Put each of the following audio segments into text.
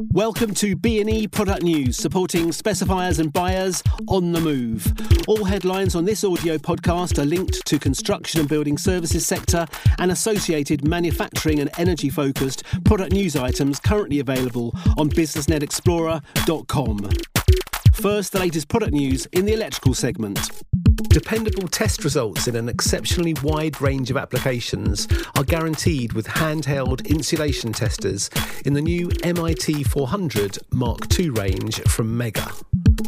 Welcome to BNE Product News, supporting specifiers and buyers on the move. All headlines on this audio podcast are linked to construction and building services sector and associated manufacturing and energy focused product news items currently available on businessnetexplorer.com. First, the latest product news in the electrical segment. Dependable test results in an exceptionally wide range of applications are guaranteed with handheld insulation testers in the new MIT 400 Mark II range from Megger.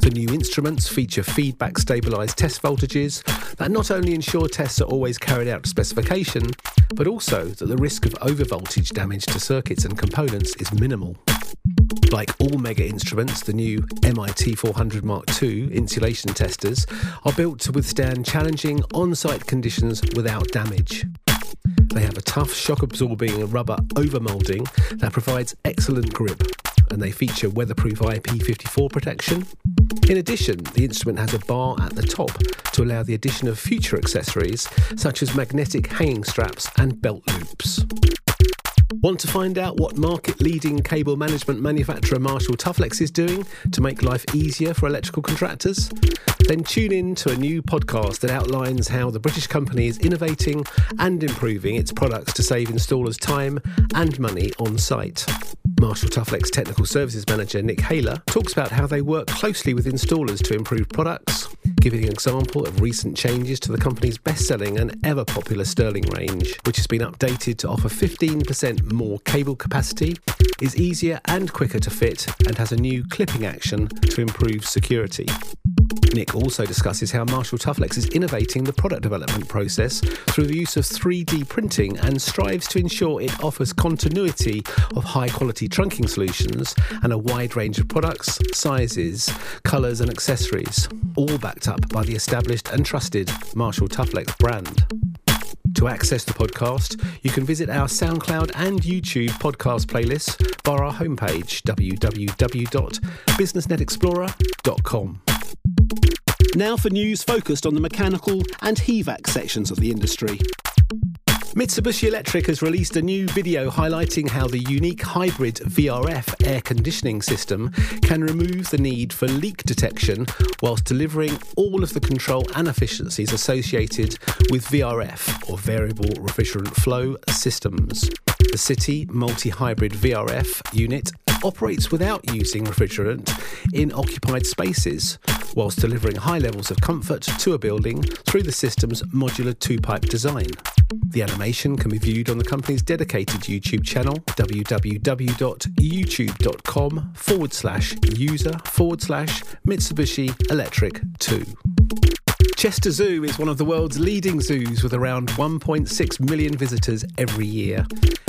The new instruments feature feedback stabilised test voltages that not only ensure tests are always carried out to specification, but also that the risk of overvoltage damage to circuits and components is minimal. Like all Megger instruments, the new MIT 400 Mark II insulation testers are built to withstand challenging on site conditions without damage. They have a tough shock absorbing rubber overmoulding that provides excellent grip, and they feature weatherproof IP54 protection. In addition, the instrument has a bar at the top to allow the addition of future accessories such as magnetic hanging straps and belt loops. Want to find out what market leading cable management manufacturer Marshall Tufflex is doing to make life easier for electrical contractors? Then tune in to a new podcast that outlines how the British company is innovating and improving its products to save installers time and money on site. Marshall Tufflex Technical Services Manager Nick Haler talks about how they work closely with installers to improve products, giving an example of recent changes to the company's best selling and ever popular Sterling range, which has been updated to offer 15% more cable capacity, is easier and quicker to fit, and has a new clipping action to improve security. Nick also discusses how Marshall Tufflex is innovating the product development process through the use of 3D printing and strives to ensure it offers continuity of high quality trunking solutions and a wide range of products, sizes, colours, and accessories, all backed up by the established and trusted Marshall Tufflex brand. To access the podcast, you can visit our SoundCloud and YouTube podcast playlists via our homepage, www.businessnetexplorer.com. Now for news focused on the mechanical and HVAC sections of the industry. Mitsubishi Electric has released a new video highlighting how the unique hybrid VRF air conditioning system can remove the need for leak detection whilst delivering all of the control and efficiencies associated with VRF or variable refrigerant flow systems. The City Multi Hybrid VRF unit operates without using refrigerant in occupied spaces, whilst delivering high levels of comfort to a building through the system's modular two pipe design. The animation can be viewed on the company's dedicated YouTube channel, www.youtube.com forward slash user forward slash Mitsubishi Electric 2. Chester Zoo is one of the world's leading zoos with around 1.6 million visitors every year.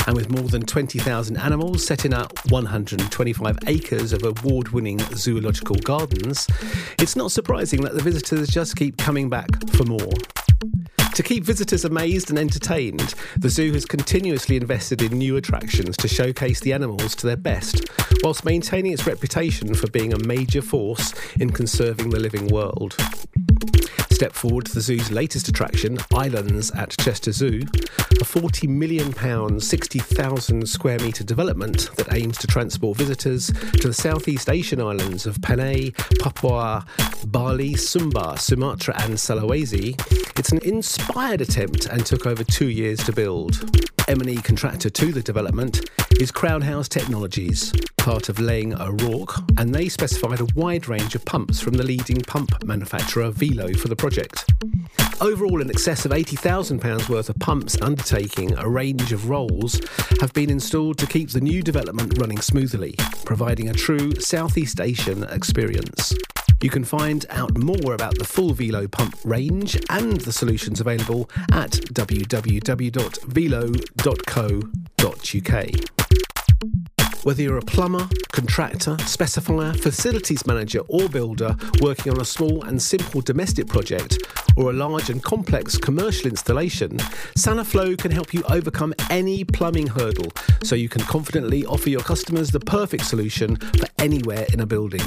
And with more than 20,000 animals setting up 125 acres of award winning zoological gardens, it's not surprising that the visitors just keep coming back for more. To keep visitors amazed and entertained, the zoo has continuously invested in new attractions to showcase the animals to their best, whilst maintaining its reputation for being a major force in conserving the living world. Step forward to the zoo's latest attraction, Islands at Chester Zoo, a £40 million, 60,000 square metre development that aims to transport visitors to the Southeast Asian islands of Panay, Papua, Bali, Sumba, Sumatra, and Sulawesi. It's an inspired attempt and took over two years to build. M&E contractor to the development is Crown House Technologies, part of Laing O'Rourke, and they specified a wide range of pumps from the leading pump manufacturer Wilo for the project. Overall, in excess of £80,000 worth of pumps undertaking a range of roles have been installed to keep the new development running smoothly, providing a true Southeast Asian experience. You can find out more about the full Wilo pump range and the solutions available at www.wilo.co.uk. Whether you're a plumber, contractor, specifier, facilities manager, or builder working on a small and simple domestic project or a large and complex commercial installation, Saniflo can help you overcome any plumbing hurdle so you can confidently offer your customers the perfect solution for anywhere in a building.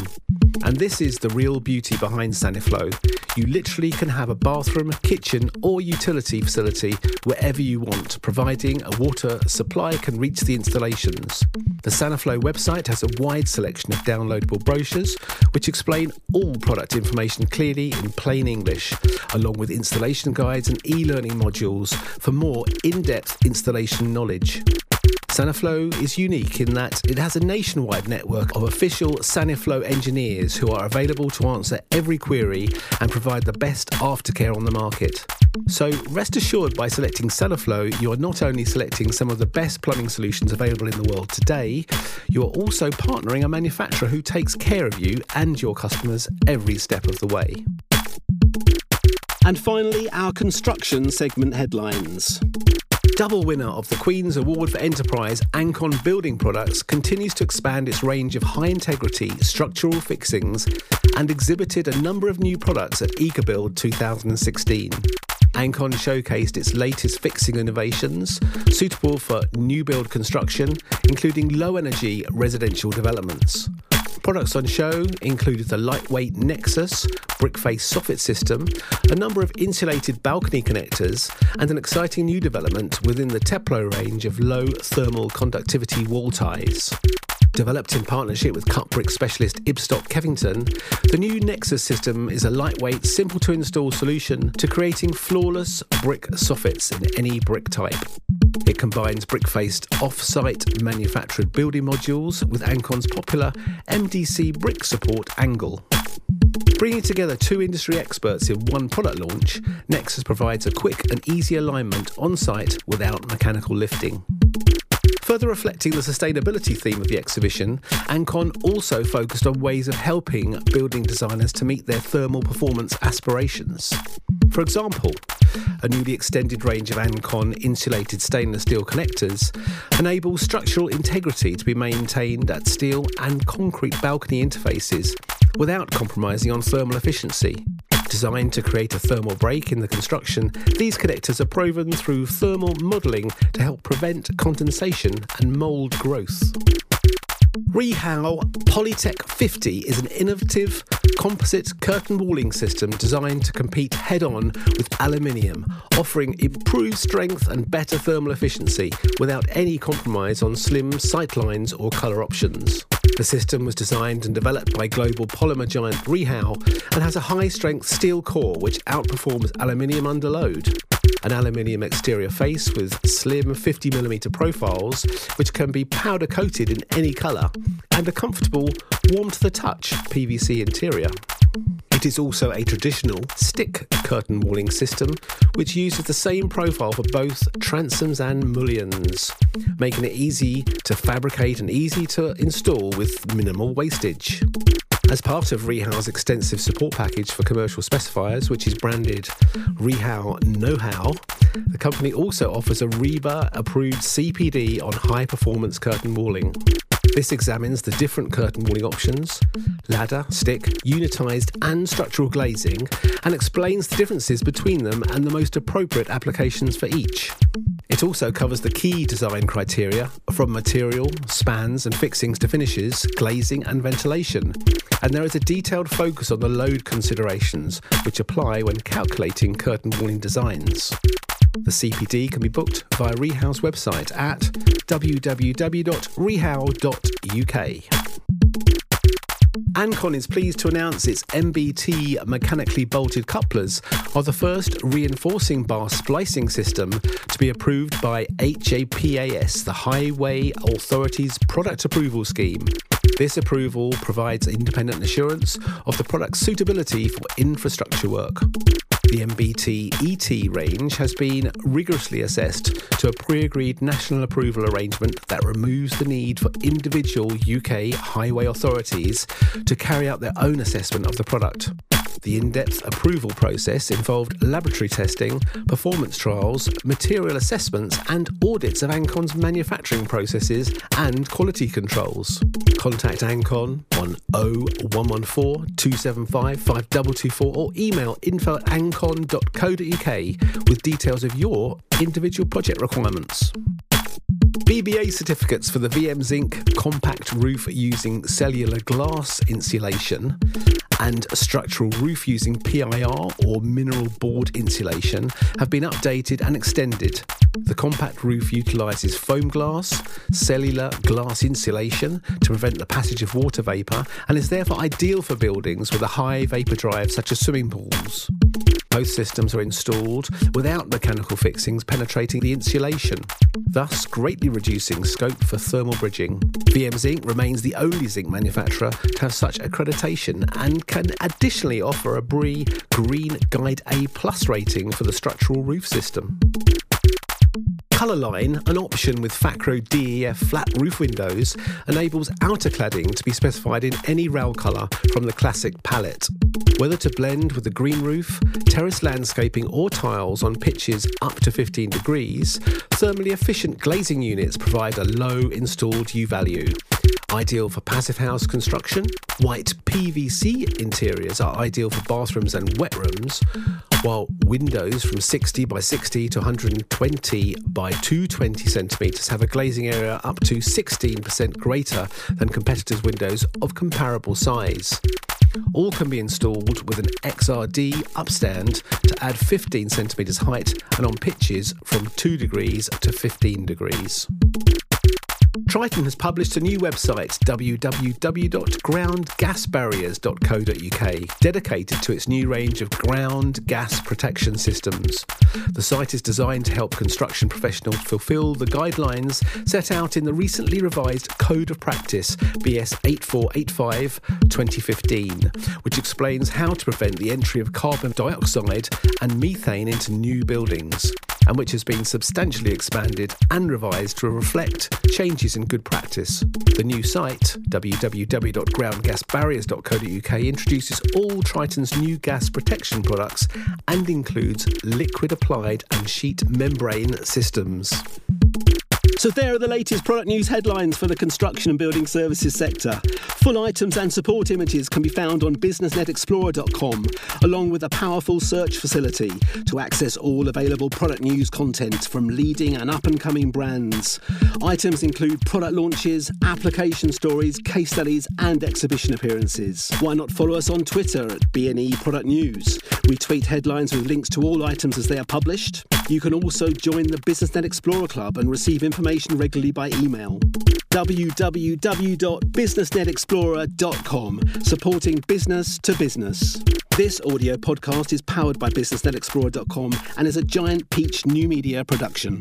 And this is the real beauty behind Saniflo. You literally can have a bathroom, kitchen, or utility facility wherever you want, providing a water supply can reach the installations. The Saniflo website has a wide selection of downloadable brochures which explain all product information clearly in plain English, along with installation guides and e learning modules for more in depth installation knowledge. Saniflo is unique in that it has a nationwide network of official Saniflo engineers who are available to answer every query and provide the best aftercare on the market. So rest assured by selecting Saniflo, you are not only selecting some of the best plumbing solutions available in the world today, you are also partnering a manufacturer who takes care of you and your customers every step of the way. And finally, our construction segment headlines. Double winner of the Queen's Award for Enterprise, Ancon Building Products continues to expand its range of high integrity structural fixings and exhibited a number of new products at EcoBuild 2016. Ancon showcased its latest fixing innovations, suitable for new build construction, including low energy residential developments. Products on show included the lightweight Nexus brick face soffit system, a number of insulated balcony connectors, and an exciting new development within the Teplo range of low thermal conductivity wall ties. Developed in partnership with cut brick specialist Ibstock Kevington, the new Nexus system is a lightweight, simple to install solution to creating flawless brick soffits in any brick type. It combines brick faced off site manufactured building modules with Ancon's popular MDC brick support angle. Bringing together two industry experts in one product launch, Nexus provides a quick and easy alignment on site without mechanical lifting. Further reflecting the sustainability theme of the exhibition, Ancon also focused on ways of helping building designers to meet their thermal performance aspirations. For example, a newly extended range of Ancon insulated stainless steel connectors enables structural integrity to be maintained at steel and concrete balcony interfaces without compromising on thermal efficiency. Designed to create a thermal break in the construction, these connectors are proven through thermal modelling to help prevent condensation and mould growth. Rehau Polytec 50 is an innovative composite curtain walling system designed to compete head on with aluminium, offering improved strength and better thermal efficiency without any compromise on slim sightlines or colour options. The system was designed and developed by global polymer giant Rehau and has a high strength steel core which outperforms aluminium under load. An aluminium exterior face with slim 50mm profiles, which can be powder coated in any colour, and a comfortable, warm to the touch PVC interior. It is also a traditional stick curtain walling system, which uses the same profile for both transoms and mullions, making it easy to fabricate and easy to install with minimal wastage. As part of Rehau's extensive support package for commercial specifiers, which is branded Rehau Know How, the company also offers a RIBA approved CPD on high performance curtain walling. This examines the different curtain walling options, ladder, stick, unitized, and structural glazing, and explains the differences between them and the most appropriate applications for each. It also covers the key design criteria from material, spans, and fixings to finishes, glazing, and ventilation. And there is a detailed focus on the load considerations which apply when calculating curtain walling designs. The CPD can be booked via Rehau's website at www.rehau.uk. Ancon is pleased to announce its MBT mechanically bolted couplers are the first reinforcing bar splicing system to be approved by HAPAS, the Highway Authority's product approval scheme. This approval provides independent assurance of the product's suitability for infrastructure work. The MBT ET range has been rigorously assessed to a pre agreed national approval arrangement that removes the need for individual UK highway authorities to carry out their own assessment of the product. The in depth approval process involved laboratory testing, performance trials, material assessments, and audits of Ancon's manufacturing processes and quality controls. Contact Ancon on 0114 275 5224 or email info at ancon.co.uk with details of your individual project requirements. BBA certificates for the VM Zinc compact roof using cellular glass insulation and structural roof using PIR or mineral board insulation have been updated and extended. The compact roof utilises Foamglas, cellular glass insulation to prevent the passage of water vapour and is therefore ideal for buildings with a high vapour drive such as swimming pools. Most systems are installed without mechanical fixings penetrating the insulation, thus greatly reducing scope for thermal bridging. VM Zinc remains the only zinc manufacturer to have such accreditation and can additionally offer a BRE Green Guide A Plus rating for the structural roof system. Colourline, an option with Fakro DEF flat roof windows, enables outer cladding to be specified in any RAL colour from the classic palette. Whether to blend with the green roof, terrace landscaping, or tiles on pitches up to 15 degrees, thermally efficient glazing units provide a low installed U value. Ideal for passive house construction, white PVC interiors are ideal for bathrooms and wet rooms, while windows from 60 by 60 to 120 by 220 centimetres have a glazing area up to 16% greater than competitors' windows of comparable size. All can be installed with an XRD upstand to add 15 centimetres height and on pitches from 2 degrees to 15 degrees. Triton has published a new website, www.groundgasbarriers.co.uk, dedicated to its new range of ground gas protection systems. The site is designed to help construction professionals fulfil the guidelines set out in the recently revised Code of Practice BS 8485 2015, which explains how to prevent the entry of carbon dioxide and methane into new buildings and which has been substantially expanded and revised to reflect changes in good practice. The new site, www.groundgasbarriers.co.uk, introduces all Triton's new gas protection products and includes liquid applied and sheet membrane systems. So, there are the latest product news headlines for the construction and building services sector. Full items and support images can be found on businessnetexplorer.com, along with a powerful search facility to access all available product news content from leading and up and coming brands. Items include product launches, application stories, case studies, and exhibition appearances. Why not follow us on Twitter at BNE Product News? We tweet headlines with links to all items as they are published. You can also join the BusinessNet Explorer Club and receive information regularly by email. www.businessnetexplorer.com, supporting business to business. This audio podcast is powered by BusinessNetExplorer.com and is a Giant Peach new media production.